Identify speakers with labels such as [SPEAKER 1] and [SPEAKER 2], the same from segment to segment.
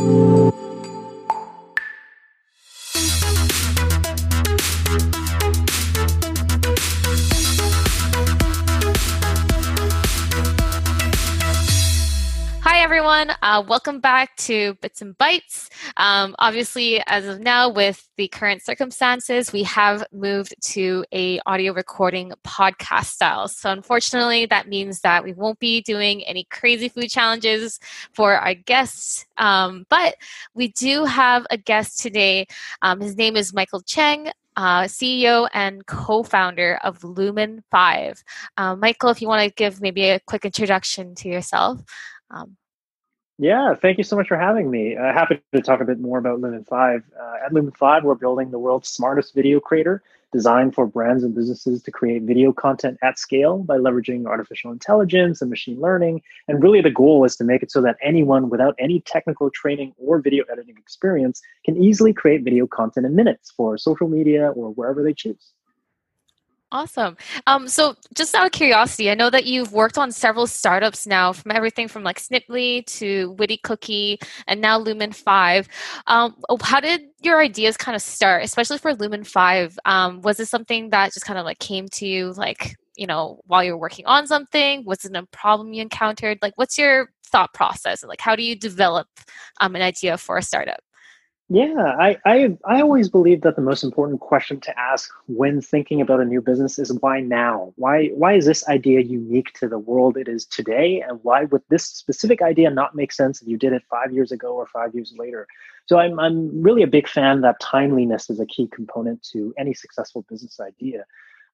[SPEAKER 1] everyone. Uh, welcome back to Bits and Bytes. Um, obviously, as of now, with the current circumstances, we have moved to a audio recording podcast style. So, unfortunately, that means that we won't be doing any crazy food challenges for our guests. Um, but we do have a guest today. Um, his name is Michael Cheng. Uh, CEO and co-founder of Lumen Five. Uh, Michael, if you want to give maybe a quick introduction to yourself. Um,
[SPEAKER 2] yeah, thank you so much for having me. Uh, happy to talk a bit more about Lumen 5. Uh, at Lumen 5, we're building the world's smartest video creator designed for brands and businesses to create video content at scale by leveraging artificial intelligence and machine learning. And really, the goal is to make it so that anyone without any technical training or video editing experience can easily create video content in minutes for social media or wherever they choose.
[SPEAKER 1] Awesome. Um, so, just out of curiosity, I know that you've worked on several startups now, from everything from like Sniply to Witty Cookie, and now Lumen Five. Um, oh, how did your ideas kind of start, especially for Lumen Five? Um, was this something that just kind of like came to you, like you know, while you're working on something? Was it a problem you encountered? Like, what's your thought process? Like, how do you develop um, an idea for a startup?
[SPEAKER 2] Yeah, I, I I always believe that the most important question to ask when thinking about a new business is why now? Why why is this idea unique to the world it is today? And why would this specific idea not make sense if you did it five years ago or five years later? So I'm I'm really a big fan that timeliness is a key component to any successful business idea.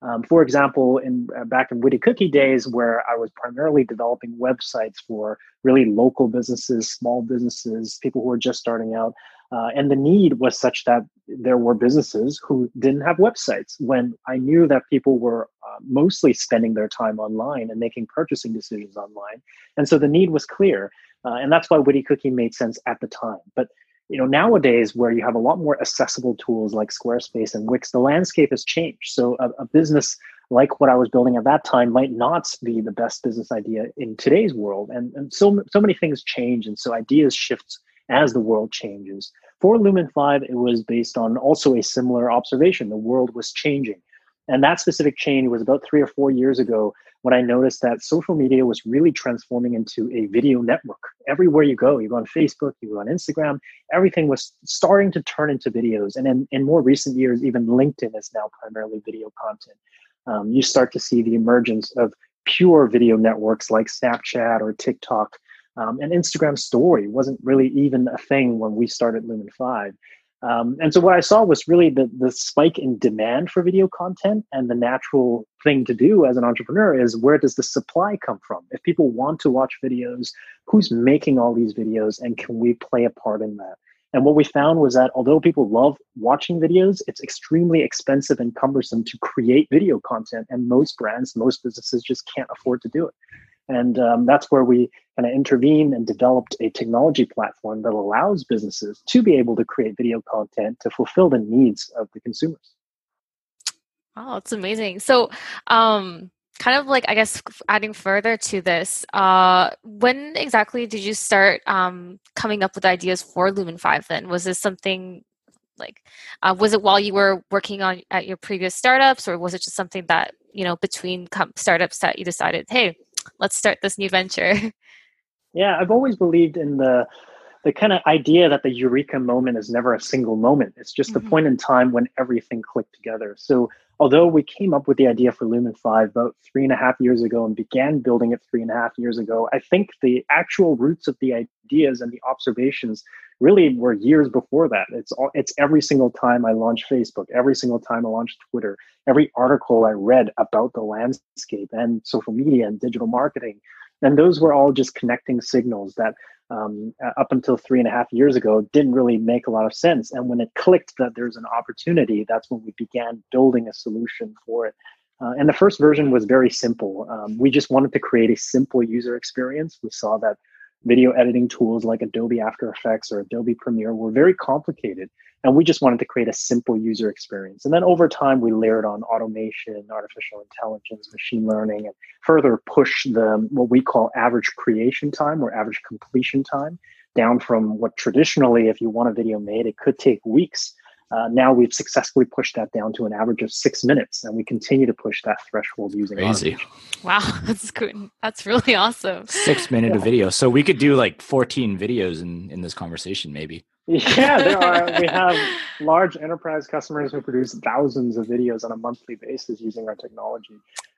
[SPEAKER 2] Um, for example, in uh, back in Witty Cookie days, where I was primarily developing websites for really local businesses, small businesses, people who were just starting out, uh, and the need was such that there were businesses who didn't have websites. When I knew that people were uh, mostly spending their time online and making purchasing decisions online, and so the need was clear, uh, and that's why Witty Cookie made sense at the time. But you know nowadays where you have a lot more accessible tools like squarespace and wix the landscape has changed. So a, a, business like what i was building at that time might not be the best business idea in today's world. And, and so, so many things change and so ideas shift as the world changes. For lumen 5 it was based on also a similar observation. The world was changing. And that specific change was about three or four years ago when I noticed that social media was really transforming into a video network. Everywhere you go, you go on Facebook, you go on Instagram, everything was starting to turn into videos. And in, in more recent years, even LinkedIn is now primarily video content. Um, you start to see the emergence of pure video networks like Snapchat or TikTok. Um, and Instagram story wasn't really even a thing when we started Lumen 5. Um, and so what I saw was really the, the spike in demand for video content and the natural thing to do as an entrepreneur is where does the supply come from? If people want to watch videos, who's making all these videos and can we play a part in that? And what we found was that although people love watching videos, it's extremely expensive and cumbersome to create video content. And most brands, most businesses just can't afford to do it. And um, that's where we kind of intervened and developed a technology platform that allows businesses to be able to create video content to fulfill the needs of the consumers.
[SPEAKER 1] Oh, it's amazing. So, um, kind of like I guess adding further to this, uh, when exactly did you start um, coming up with ideas for Lumen Five? Then was this something like uh, was it while you were working on at your previous startups, or was it just something that you know between com- startups that you decided, hey, let's start this new venture?
[SPEAKER 2] Yeah, I've always believed in the the kind of idea that the eureka moment is never a single moment. It's just mm-hmm. the point in time when everything clicked together. So although we came up with the idea for Lumen 5 about three and a half years ago and began building it three and a half years ago, I think the actual roots of the ideas and the observations really were years before that. It's all, it's every single time I launch Facebook, every single time I launch Twitter, every article I read about the landscape and social media and digital marketing and those were all just connecting signals that um, up until three and a half years ago didn't really make a lot of sense. And when it clicked that there's an opportunity, that's when we began building a solution for it. Uh, and the first version was very simple. Um, we just wanted to create a simple user experience. We saw that video editing tools like Adobe After Effects or Adobe Premiere were very complicated. And we just wanted to create a simple user experience. And then over time, we layered on automation, artificial intelligence, machine learning, and further push the what we call average creation time or average completion time. down from what traditionally, if you want a video made, it could take weeks. Uh, now we've successfully pushed that down to an average of six minutes, and we continue to push that threshold using
[SPEAKER 3] crazy.
[SPEAKER 1] Wow, that's good. That's really awesome.
[SPEAKER 3] Six minute yeah. of video, so we could do like fourteen videos in in this conversation, maybe.
[SPEAKER 2] Yeah, there are. we have large enterprise customers who produce thousands of videos on a monthly basis using our technology.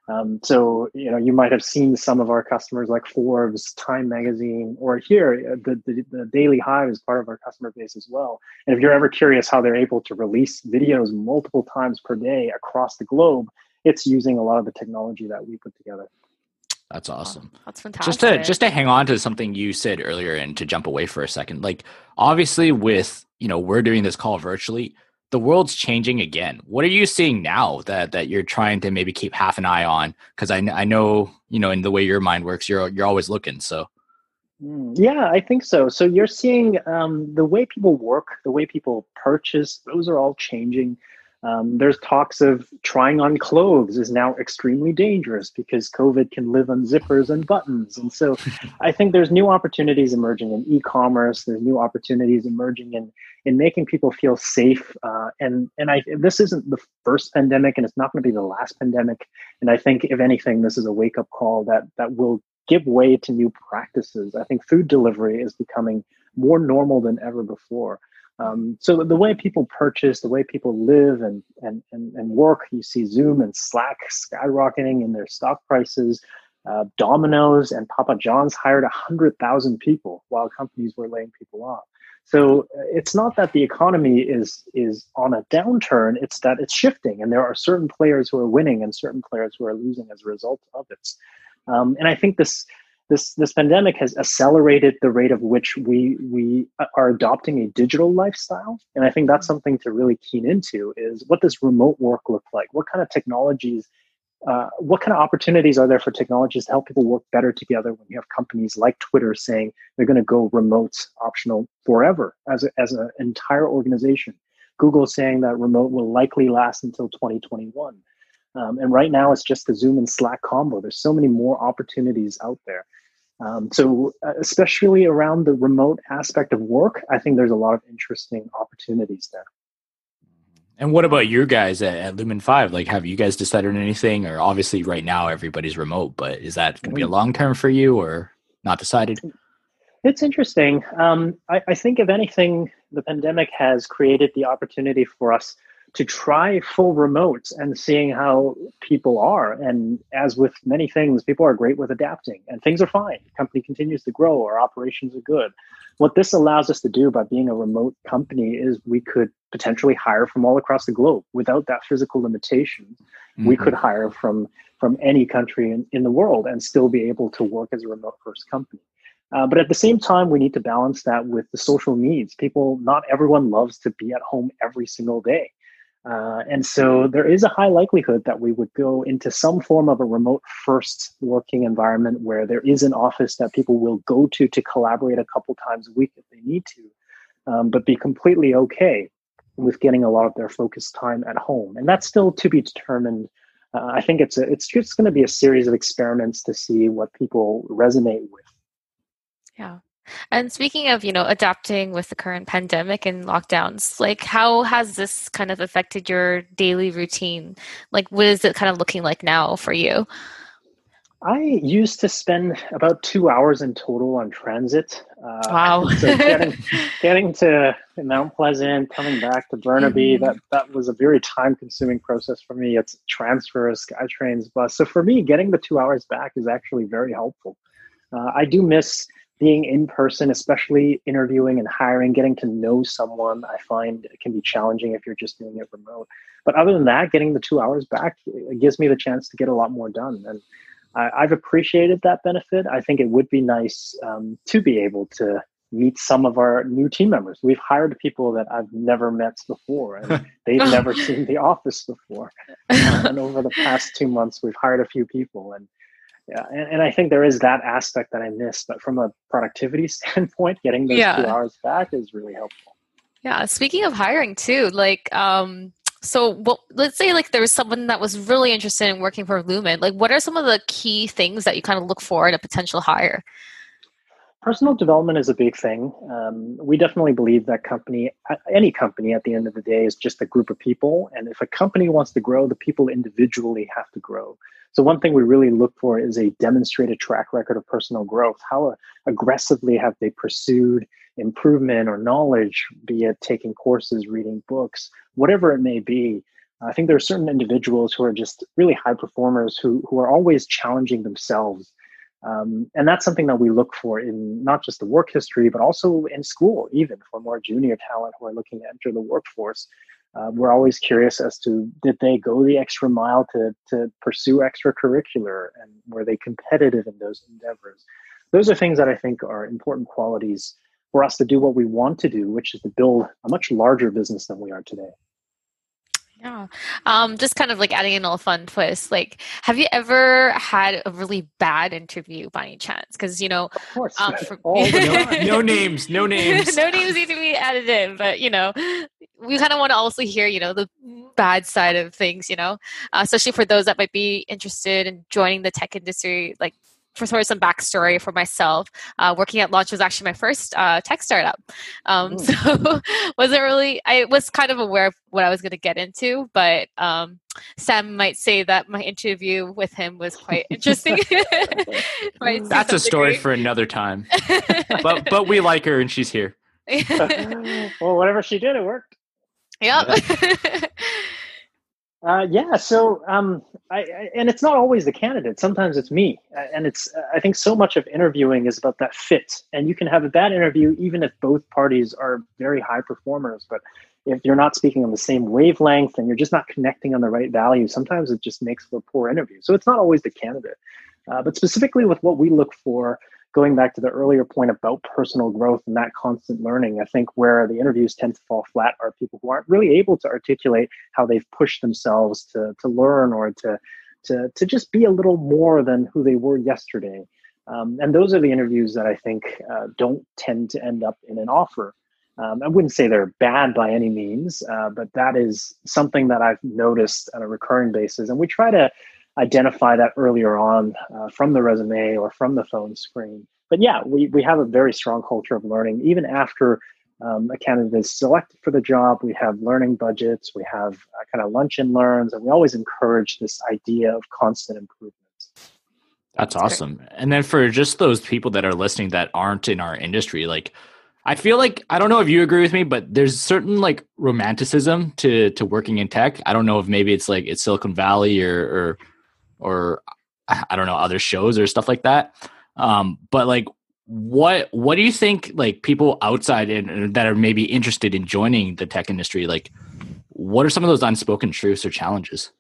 [SPEAKER 2] Um, so, you know, you might have seen some of our customers like Forbes, Time Magazine, or here, uh, the, the, the, Daily Hive is part of our customer base as well. And if you're ever curious how they're able to release videos multiple times per day across the globe, it's using a lot of the technology that we put together.
[SPEAKER 3] That's awesome.
[SPEAKER 1] That's fantastic.
[SPEAKER 3] Just to just to hang on to something you said earlier and to jump away for a second. Like obviously with, you know, we're doing this call virtually, the world's changing again. What are you seeing now that that you're trying to maybe keep half an eye on? Because I I know you know in the way your mind works, you're you're always looking. So.
[SPEAKER 2] Mm, yeah, I think so. So you're seeing um, the way people work, the way people purchase; those are all changing. Um, there's talks of trying on clothes is now extremely dangerous because COVID can live on zippers and buttons. And so I think there's new opportunities emerging in e-commerce. There's new opportunities emerging in in making people feel safe. Uh, and and I this isn't the first pandemic, and it's not going to be the last pandemic. And I think if anything, this is a wake up call that that will give way to new practices. I think food delivery is becoming more normal than ever before. Um, so the way people purchase, the way people live and, and, and, and work, you see Zoom and Slack skyrocketing in their stock prices. Uh, Domino's and Papa John's hired 100,000 people while companies were laying people off. So uh, it's not that the economy is is on a downturn; it's that it's shifting, and there are certain players who are winning and certain players who are losing as a result of it. Um, and I think this this this pandemic has accelerated the rate of which we we are adopting a digital lifestyle. And i think that's mm-hmm. something to really keen into is what does remote work look like? What kind of technologies uh, what kind of opportunities are there for technologies to help people work better together when you have companies like twitter saying they're going to go remote optional forever as, a, as an entire organization? Google saying that remote will likely last until 2021 um, and right now it's just the zoom and slack combo there's so many more opportunities out there um, so, uh, especially around the remote aspect of work, I think there's a lot of interesting opportunities there.
[SPEAKER 3] And what about you guys at, at Lumen Five? Like, have you guys decided anything? Or obviously, right now everybody's remote, but is that going to be a mm. long term for you, or not decided?
[SPEAKER 2] It's interesting. Um, I, I think, if anything, the pandemic has created the opportunity for us to try full remote and seeing how people are. And as with many things, people are great with adapting and things are fine. The company continues to grow, our operations are good. What this allows us to do by being a remote company is we could potentially hire from all across the globe without that physical limitation. Mm-hmm. We could hire from from any country in, in the world and still be able to work as a remote first company. Uh, but at the same time, we need to balance that with the social needs. People, not everyone loves to be at home every single day. Uh, and so there is a high likelihood that we would go into some form of a remote first working environment where there is an office that people will go to to collaborate a couple times a week if they need to, um, but be completely okay with getting a lot of their focus time at home. And that's still to be determined. Uh, I think it's a, it's just going to be a series of experiments to see what people resonate with.
[SPEAKER 1] Yeah. And speaking of, you know, adapting with the current pandemic and lockdowns, like how has this kind of affected your daily routine? Like what is it kind of looking like now for you?
[SPEAKER 2] I used to spend about two hours in total on transit.
[SPEAKER 1] Uh, wow!
[SPEAKER 2] so getting, getting to Mount Pleasant, coming back to Burnaby, mm-hmm. that that was a very time-consuming process for me. It's transfers, SkyTrains, bus. So for me, getting the two hours back is actually very helpful. Uh, I do miss being in person, especially interviewing and hiring, getting to know someone, I find it can be challenging if you're just doing it remote. But other than that, getting the two hours back gives me the chance to get a lot more done. And I, have appreciated that benefit. I think it would be nice um, to be able to meet some of our new team members. We've hired people that I've never met before, and they've never seen the office before. Uh, and over the past two months, we've hired a few people, and yeah and, and i think there is that aspect that i miss but from a productivity standpoint getting those yeah. two hours back is really helpful
[SPEAKER 1] yeah speaking of hiring too like um so well, let's say like there was someone that was really interested in working for lumen like what are some of the key things that you kind of look for in a potential hire
[SPEAKER 2] personal development is a big thing. Um, we definitely believe that company, any company at the end of the day, is just a group of people. And if a company wants to grow, the people individually have to grow. So, one thing we really look for is a demonstrated track record of personal growth. How aggressively have they pursued improvement or knowledge, be it taking courses, reading books, whatever it may be? I think there are certain individuals who are just really high performers who, who are always challenging themselves um, and that's something that we look for in not just the work history, but also in school, even for more junior talent who are looking to enter the workforce. Uh, we're always curious as to did they go the extra mile to, to pursue extracurricular and were they competitive in those endeavors? Those are things that I think are important qualities for us to do what we want to do, which is to build a much larger business than we are today.
[SPEAKER 1] Yeah. Um, just kind of like adding in a little fun twist. Like, have you ever had a really bad interview by any chance? Because, you know,
[SPEAKER 2] of course.
[SPEAKER 1] Um,
[SPEAKER 3] for, no, no, names, no names.
[SPEAKER 1] no names need to be added in, but, you know, we kind of want to also hear, you know, the bad side of things, you know, uh, especially for those that might be interested in joining the tech industry. Like, for sort of some backstory for myself, uh, working at Launch was actually my first uh, tech startup. Um, mm. So wasn't really, I was kind of aware of what I was going to get into, but um, Sam might say that my interview with him was quite interesting.
[SPEAKER 3] That's a story degree. for another time. but but we like her and she's here.
[SPEAKER 2] well, whatever she did, it worked.
[SPEAKER 1] Yep.
[SPEAKER 2] Uh, yeah. So, um, I, I, and it's not always the candidate. Sometimes it's me, and it's. I think so much of interviewing is about that fit, and you can have a bad interview even if both parties are very high performers. But if you're not speaking on the same wavelength and you're just not connecting on the right value, sometimes it just makes for a poor interview. So it's not always the candidate, uh, but specifically with what we look for going back to the earlier point about personal growth and that constant learning, I think where the interviews tend to fall flat are people who aren't really able to articulate how they've pushed themselves to, to learn or to, to, to just be a little more than who they were yesterday. Um, and those are the interviews that I think uh, don't tend to end up in an offer. Um, I wouldn't say they're bad by any means, uh, but that is something that I've noticed on a recurring basis. And we try to identify that earlier on uh, from the resume or from the phone screen. But yeah, we, we have a very strong culture of learning. Even after um, a candidate is selected for the job, we have learning budgets, we have uh, kind of lunch and learns, and we always encourage this idea of constant improvement.
[SPEAKER 3] That's awesome. And then for just those people that are listening that aren't in our industry, like I feel like I don't know if you agree with me, but there's certain like romanticism to to working in tech. I don't know if maybe it's like it's Silicon Valley or or or I don't know other shows or stuff like that. Um, but like, what what do you think like people outside in, that are maybe interested in joining the tech industry like what are some of those unspoken truths or challenges?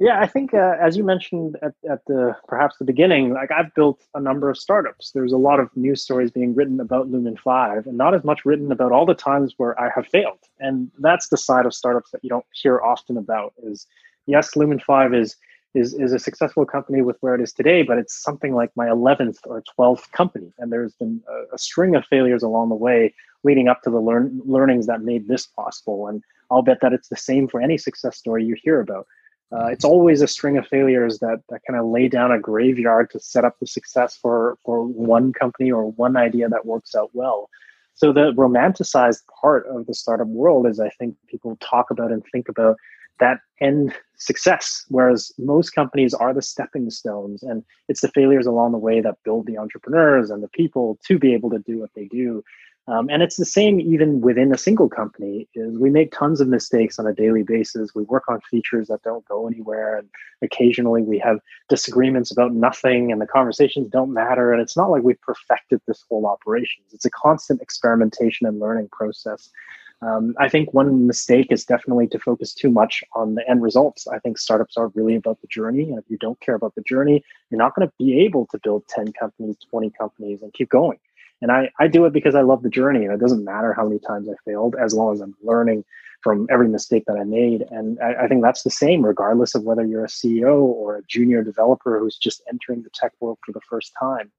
[SPEAKER 2] Yeah i think uh, as you mentioned at, at the perhaps the beginning like i've built a number of startups. There's a lot of news stories being written about lumen 5 and not as much written about all the times where i have failed. And that's the side of startups that you don't hear often about is yes lumen 5 is is is a successful company with where it is today, but it's something like my 11th or 12th company, and there's been a, a string of failures along the way leading up to the learn, learnings that made this possible. And I'll bet that it's the same for any success story you hear about. Uh, it's always a string of failures that, that kind of lay down a graveyard to set up the success for, for one company or one idea that works out well. So the romanticized part of the startup world is I think people talk about and think about that end success whereas most companies are the stepping stones and it's the failures along the way that build the entrepreneurs and the people to be able to do what they do. Um, and it's the same even within a single company is we make tons of mistakes on a daily basis. We work on features that don't go anywhere and occasionally we have disagreements about nothing and the conversations don't matter and it's not like we've perfected this whole operations. It's a constant experimentation and learning process um, I think one mistake is definitely to focus too much on the end results. I think startups are really about the journey. And if you don't care about the journey, you're not going to be able to build 10 companies, 20 companies, and keep going. And I, I do it because I love the journey. And it doesn't matter how many times I failed, as long as I'm learning from every mistake that I made. And I, I think that's the same, regardless of whether you're a CEO or a junior developer who's just entering the tech world for the first time.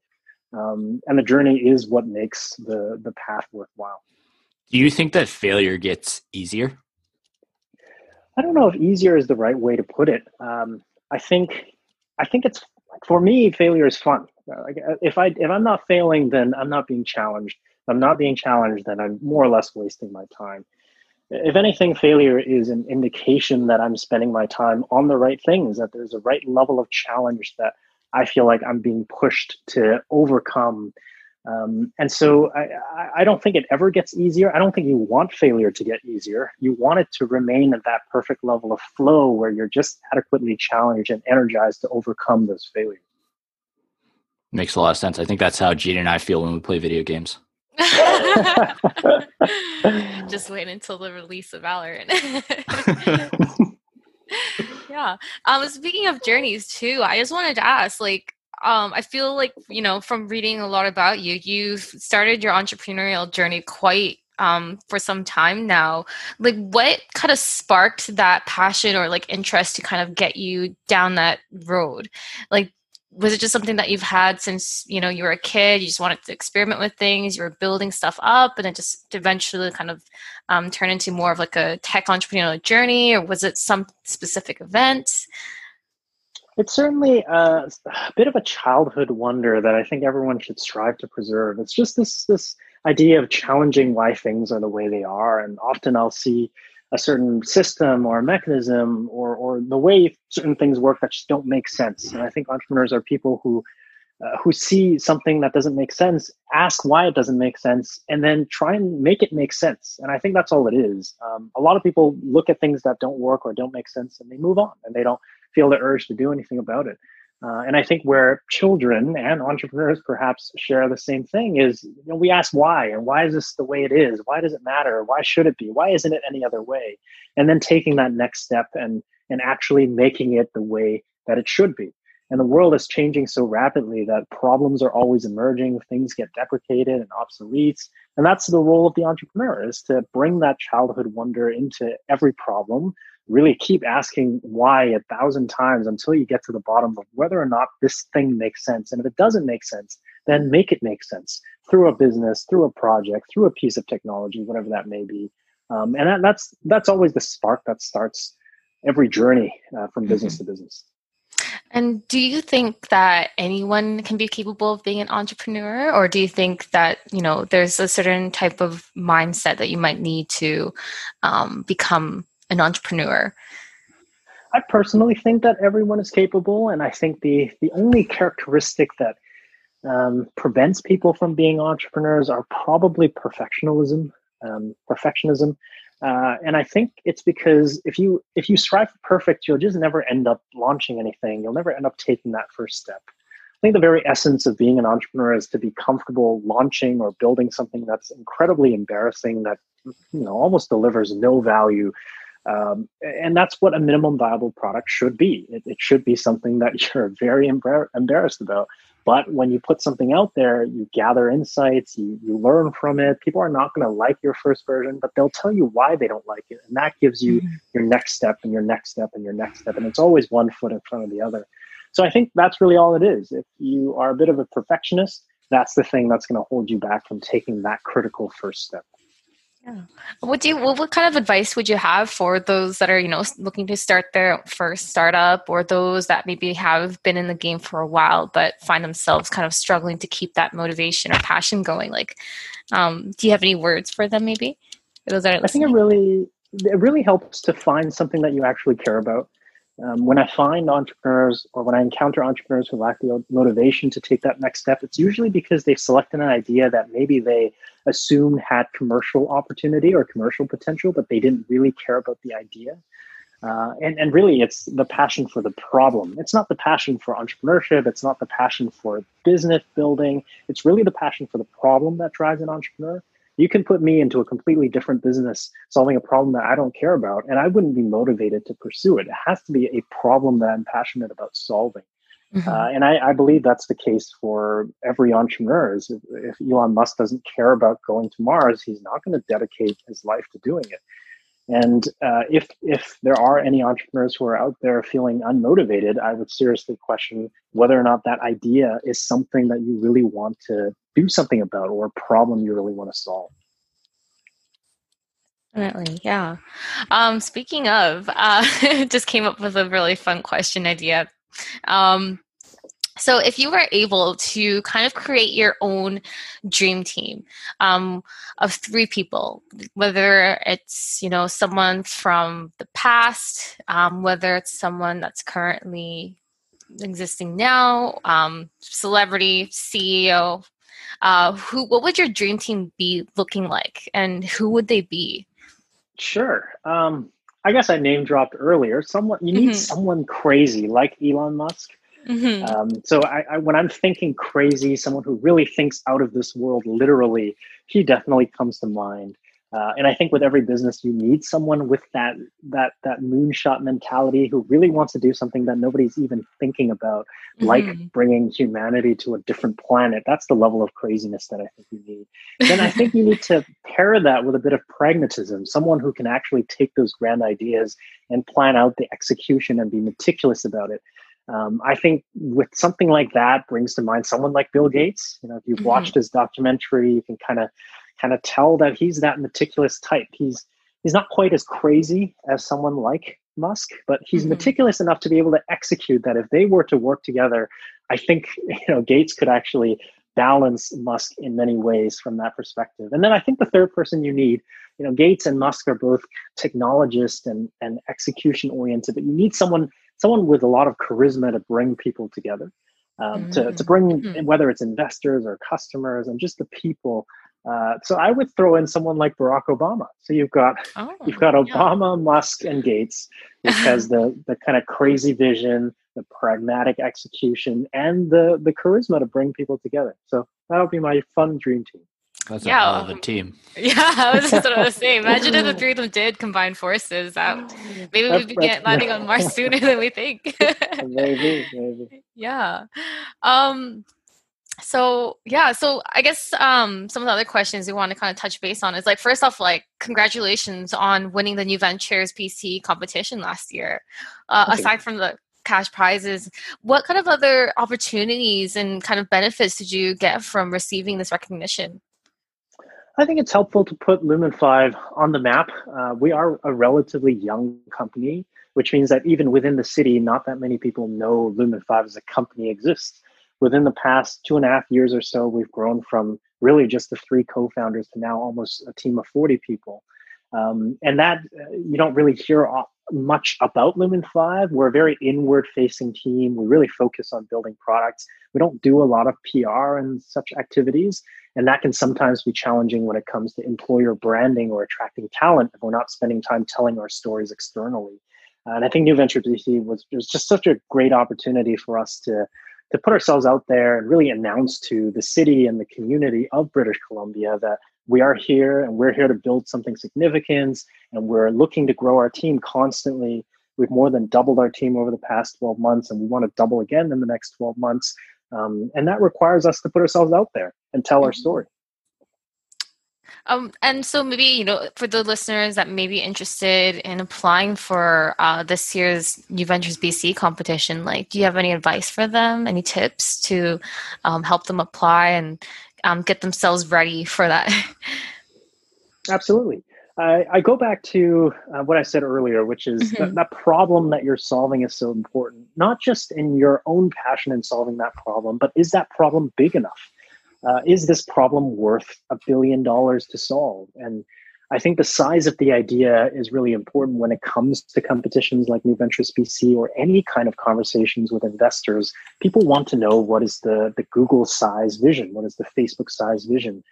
[SPEAKER 2] Um, and the journey is what makes the, the path worthwhile.
[SPEAKER 3] Do you think that failure gets easier?
[SPEAKER 2] I don't know if easier is the right way to put it. Um, I think I think it's for me failure is fun. Like, if I if I'm not failing, then I'm not being challenged. If I'm not being challenged, then I'm more or less wasting my time. If anything, failure is an indication that I'm spending my time on the right things, that there's a right level of challenge that I feel like I'm being pushed to overcome. Um, and so I, I don't think it ever gets easier. I don't think you want failure to get easier. You want it to remain at that perfect level of flow where you're just adequately challenged and energized to overcome those failures.
[SPEAKER 3] Makes a lot of sense. I think that's how Gene and I feel when we play video games.
[SPEAKER 1] just wait until the release of Valorant. yeah. Um, speaking of journeys too, I just wanted to ask, like, um, I feel like you know from reading a lot about you, you've started your entrepreneurial journey quite um, for some time now. Like, what kind of sparked that passion or like interest to kind of get you down that road? Like, was it just something that you've had since you know you were a kid you just wanted to experiment with things you were building stuff up and it just eventually kind of um, turned into more of like a tech entrepreneurial journey or was it some specific event
[SPEAKER 2] it's certainly a, a bit of a childhood wonder that i think everyone should strive to preserve it's just this this idea of challenging why things are the way they are and often i'll see a certain system or mechanism or, or the way certain things work that just don't make sense. And I think entrepreneurs are people who uh, who see something that doesn't make sense, ask why it doesn't make sense, and then try and make it make sense. And I think that's all it is. Um, a lot of people look at things that don't work or don't make sense and they move on and they don't feel the urge to do anything about it. Uh, and I think where children and entrepreneurs perhaps share the same thing is you know, we ask why and why is this the way it is? Why does it matter? Why should it be? Why isn't it any other way? And then taking that next step and and actually making it the way that it should be. And the world is changing so rapidly that problems are always emerging, things get deprecated and obsolete. And that's the role of the entrepreneur is to bring that childhood wonder into every problem really keep asking why a thousand times until you get to the bottom of whether or not this thing makes sense. And if it doesn't make sense, then make it make sense through a business, through a project, through a piece of technology, whatever that may be. Um, and that, that's that's always the spark that starts every journey uh, from business mm-hmm. to business.
[SPEAKER 1] And do you think that anyone can be capable of being an entrepreneur, or do you think that you know there's a certain type of mindset that you might need to um, become an entrepreneur?
[SPEAKER 2] I personally think that everyone is capable, and I think the the only characteristic that um, prevents people from being entrepreneurs are probably perfectionism. Um, perfectionism, uh, and I think it's because if you if you strive for perfect, you'll just never end up launching anything. You'll never end up taking that first step. I think the very essence of being an entrepreneur is to be comfortable launching or building something that's incredibly embarrassing that you know almost delivers no value um, and that's what a minimum viable product should be. It, it should be something that you're very embar- embarrassed about. But when you put something out there, you gather insights, you, you learn from it. People are not going to like your first version, but they'll tell you why they don't like it. And that gives you mm-hmm. your next step and your next step and your next step. And it's always one foot in front of the other. So I think that's really all it is. If you are a bit of a perfectionist, that's the thing that's going to hold you back from taking that critical first step.
[SPEAKER 1] Yeah. What do you? What, what kind of advice would you have for those that are you know looking to start their first startup, or those that maybe have been in the game for a while but find themselves kind of struggling to keep that motivation or passion going? Like, um, do you have any words for them? Maybe
[SPEAKER 2] those that I think it really it really helps to find something that you actually care about. Um, when I find entrepreneurs or when I encounter entrepreneurs who lack the motivation to take that next step, it's usually because they've selected an idea that maybe they assumed had commercial opportunity or commercial potential, but they didn't really care about the idea. Uh, and, and really, it's the passion for the problem. It's not the passion for entrepreneurship. It's not the passion for business building. It's really the passion for the problem that drives an entrepreneur you can put me into a completely different business solving a problem that I don't care about, and I wouldn't be motivated to pursue it. It has to be a problem that I'm passionate about solving. Mm-hmm. Uh, and I, I, believe that's the case for every entrepreneur. If, if Elon Musk doesn't care about going to Mars, he's not going to dedicate his life to doing it. And uh, if if there are any entrepreneurs who are out there feeling unmotivated, I would seriously question whether or not that idea is something that you really want to do something about or a problem you really want to solve.
[SPEAKER 1] Definitely, yeah. Um, speaking of, uh, just came up with a really fun question idea. Um, So, if you were able to kind of create your own dream team um, of three people, whether it's you know someone from the past, um, whether it's someone that's currently existing now, um, celebrity, CEO, uh, who what would your dream team be looking like, and who would they be?
[SPEAKER 2] Sure. Um, I guess I name dropped earlier. Someone you need mm-hmm. someone crazy like Elon Musk Mm-hmm. Um, so I, I, when I'm thinking crazy, someone who really thinks out of this world, literally, he definitely comes to mind. Uh, and I think with every business, you need someone with that that that moonshot mentality who really wants to do something that nobody's even thinking about, mm-hmm. like bringing humanity to a different planet. That's the level of craziness that I think you need. Then I think you need to pair that with a bit of pragmatism, someone who can actually take those grand ideas and plan out the execution and be meticulous about it. Um, I think with something like that brings to mind someone like Bill Gates. You know, if you've mm-hmm. watched his documentary, you can kind of kind of tell that he's that meticulous type. He's he's not quite as crazy as someone like Musk, but he's mm-hmm. meticulous enough to be able to execute that. If they were to work together, I think you know Gates could actually balance Musk in many ways from that perspective. And then I think the third person you need, you know, Gates and Musk are both technologists and and execution oriented, but you need someone someone with a lot of charisma to bring people together, um, mm-hmm. to, to bring mm-hmm. whether it's investors or customers and just the people. Uh, so I would throw in someone like Barack Obama. So you've got oh, you've got Obama, yeah. Musk, and Gates, which has the the kind of crazy vision, the pragmatic execution, and the the charisma to bring people together. So that would be my fun dream team.
[SPEAKER 3] That's yeah. a hell of a team.
[SPEAKER 1] Yeah, I was just what I was saying. Imagine if the three of them did combine forces. That maybe we'd be get, landing on Mars sooner than we think.
[SPEAKER 2] maybe, maybe.
[SPEAKER 1] Yeah. Um. So yeah, so I guess um, some of the other questions we want to kind of touch base on is like first off, like congratulations on winning the New Ventures BC competition last year. Uh, aside from the cash prizes, what kind of other opportunities and kind of benefits did you get from receiving this recognition?
[SPEAKER 2] I think it's helpful to put Lumen 5 on the map. Uh, we are a relatively young company, which means that even within the city, not that many people know Lumen 5 as a company exists. Within the past two and a half years or so, we've grown from really just the three co founders to now almost a team of 40 people. Um, and that uh, you don't really hear much about Lumen 5. We're a very inward facing team. We really focus on building products. We don't do a lot of PR and such activities. And that can sometimes be challenging when it comes to employer branding or attracting talent if we're not spending time telling our stories externally. And I think New Venture BC was, was just such a great opportunity for us to, to put ourselves out there and really announce to the city and the community of British Columbia that we are here and we're here to build something significant and we're looking to grow our team constantly. We've more than doubled our team over the past 12 months and we want to double again in the next 12 months. Um, and that requires us to put ourselves out there and tell our mm-hmm. story.
[SPEAKER 1] Um, and so maybe you know for the listeners that may be interested in applying for uh, this year's New Ventures BC competition, like, do you have any advice for them? Any tips to um, help them apply and um, get themselves ready for that?
[SPEAKER 2] Absolutely. I, I go back to uh, what I said earlier, which is mm-hmm. that, that problem that you're solving is so important, not just in your own passion in solving that problem, but is that problem big enough? Uh, is this problem worth a billion dollars to solve? And I think the size of the idea is really important when it comes to competitions like New Ventures BC or any kind of conversations with investors. People want to know what is the, the Google size vision? What is the Facebook size vision?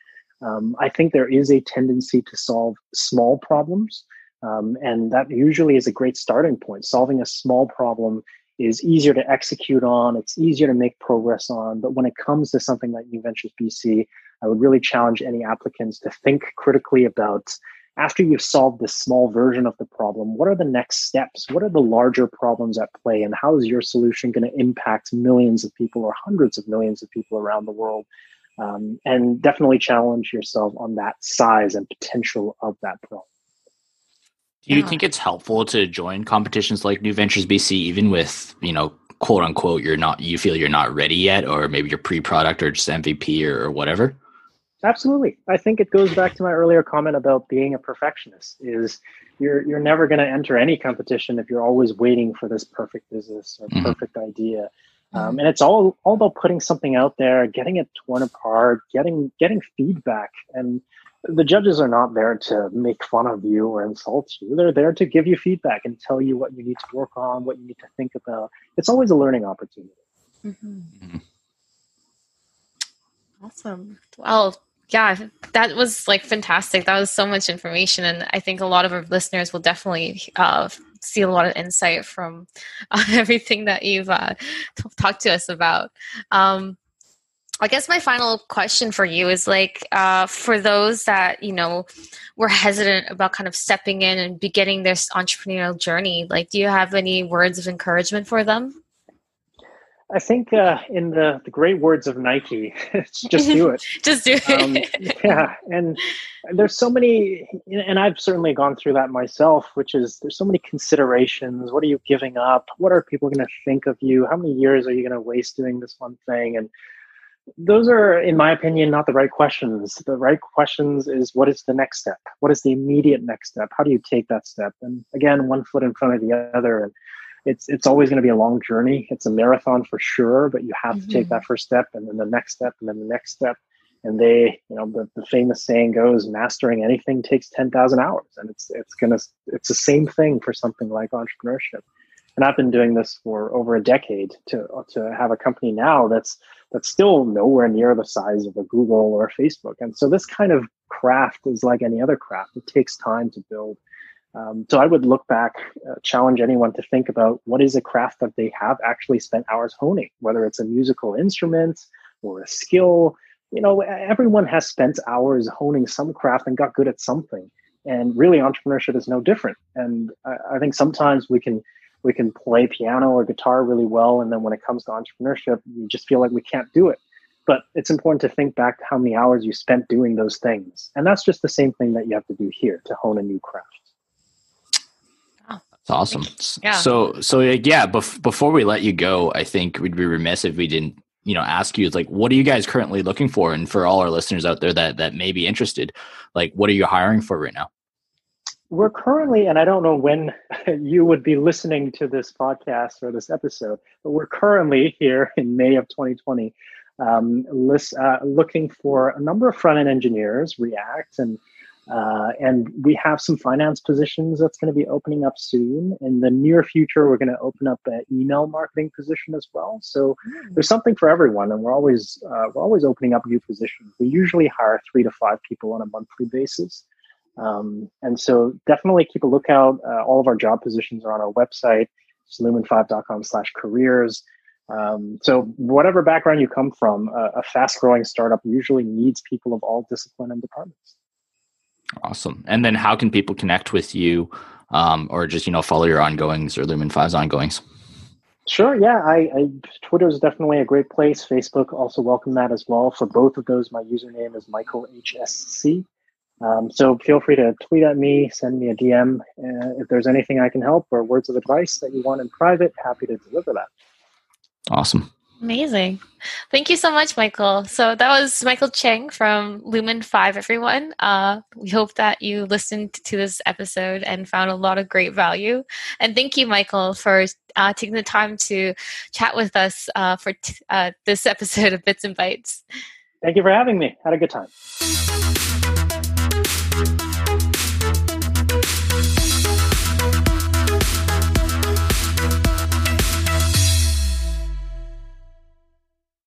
[SPEAKER 2] Um, I think there is a tendency to solve small problems. Um, and that usually is a great starting point. Solving a small problem is easier to execute on, it's easier to make progress on. But when it comes to something like New Ventures BC, I would really challenge any applicants to think critically about after you've solved this small version of the problem, what are the next steps? What are the larger problems at play? And how is your solution going to impact millions of people or hundreds of millions of people around the world? um, and definitely challenge yourself on that size and potential of that problem.
[SPEAKER 3] Do you think it's helpful to join competitions like New Ventures BC, even with you know quote unquote you're not you feel you're not ready yet, or maybe you're pre-product or just MVP or, or whatever?
[SPEAKER 2] Absolutely. I think it goes back to my earlier comment about being a perfectionist. Is you're you're never going to enter any competition if you're always waiting for this perfect business or mm-hmm. perfect idea. Um, and it's all all about putting something out there, getting it torn apart, getting getting feedback. And the judges are not there to make fun of you or insult you. They're there to give you feedback and tell you what you need to work on, what you need to think about. It's always a learning opportunity.
[SPEAKER 1] Mm-hmm. Awesome. Well, yeah, that was like fantastic. That was so much information, and I think a lot of our listeners will definitely uh, see a lot of insight from uh, everything that you've uh, t- talked to us about. Um, I guess my final question for you is like uh, for those that you know were hesitant about kind of stepping in and beginning this entrepreneurial journey. Like, do you have any words of encouragement for them?
[SPEAKER 2] I think uh, in the, the great words of Nike, just do it.
[SPEAKER 1] just do it. Um,
[SPEAKER 2] yeah, and there's so many, and I've certainly gone through that myself. Which is there's so many considerations. What are you giving up? What are people going to think of you? How many years are you going to waste doing this one thing? And those are, in my opinion, not the right questions. The right questions is what is the next step? What is the immediate next step? How do you take that step? And again, one foot in front of the other. And it's it's always going to be a long journey. It's a marathon for sure, but you have mm-hmm. to take that mm-hmm. first step and then the next step and then the next step. And they, you know, the, the famous saying goes, mastering anything takes 10,000 hours. And it's, it's going to, it's the same thing for something like entrepreneurship. And I've been doing this for over a decade to, to have a company now that's, that's still nowhere near the size of a Google or a Facebook. And so this kind of craft is like any other craft. It takes time to build. Um, so I would look back, uh, challenge anyone to think about what is a craft that they have actually spent hours honing, whether it's a musical instrument or a skill. You know, everyone has spent hours honing some craft and got good at something. And really, entrepreneurship is no different. And I, I think sometimes we can we can play piano or guitar really well, and then when it comes to entrepreneurship, we just feel like we can't do it. But it's important to think back to how many hours you spent doing those things. And that's just the same thing that you have to do here to hone a new craft.
[SPEAKER 3] It's awesome. Yeah. So, so yeah, bef- before we let you go, I think we'd be remiss if we didn't, you know, ask you like, what are you guys currently looking for? And for all our listeners out there that that may be interested, like, what are you hiring for right now?
[SPEAKER 2] We're currently, and I don't know when you would be listening to this podcast or this episode, but we're currently here in May of 2020, um, list, uh, looking for a number of front end engineers, React and uh, and we have some finance positions that's going to be opening up soon. In the near future, we're going to open up an email marketing position as well. So mm. there's something for everyone, and we're always uh, we're always opening up new positions. We usually hire three to five people on a monthly basis, um, and so definitely keep a lookout. Uh, all of our job positions are on our website, It's lumen5.com/careers. Um, so whatever background you come from, a fast-growing startup usually needs people of all discipline and departments.
[SPEAKER 3] Awesome. And then how can people connect with you um, or just, you know, follow your ongoings or Lumen 5's ongoings?
[SPEAKER 2] Sure. Yeah. I, I Twitter is definitely a great place. Facebook also welcome that as well. For both of those, my username is Michael HSC. Um, so feel free to tweet at me, send me a DM. Uh, if there's anything I can help or words of advice that you want in private, happy to deliver that.
[SPEAKER 3] Awesome.
[SPEAKER 1] Amazing. Thank you so much, Michael. So that was Michael Cheng from Lumen 5, everyone. Uh, we hope that you listened to this episode and found a lot of great value. And thank you, Michael, for uh, taking the time to chat with us uh, for t- uh, this episode of Bits and Bytes.
[SPEAKER 2] Thank you for having me. Had a good time. Thank you.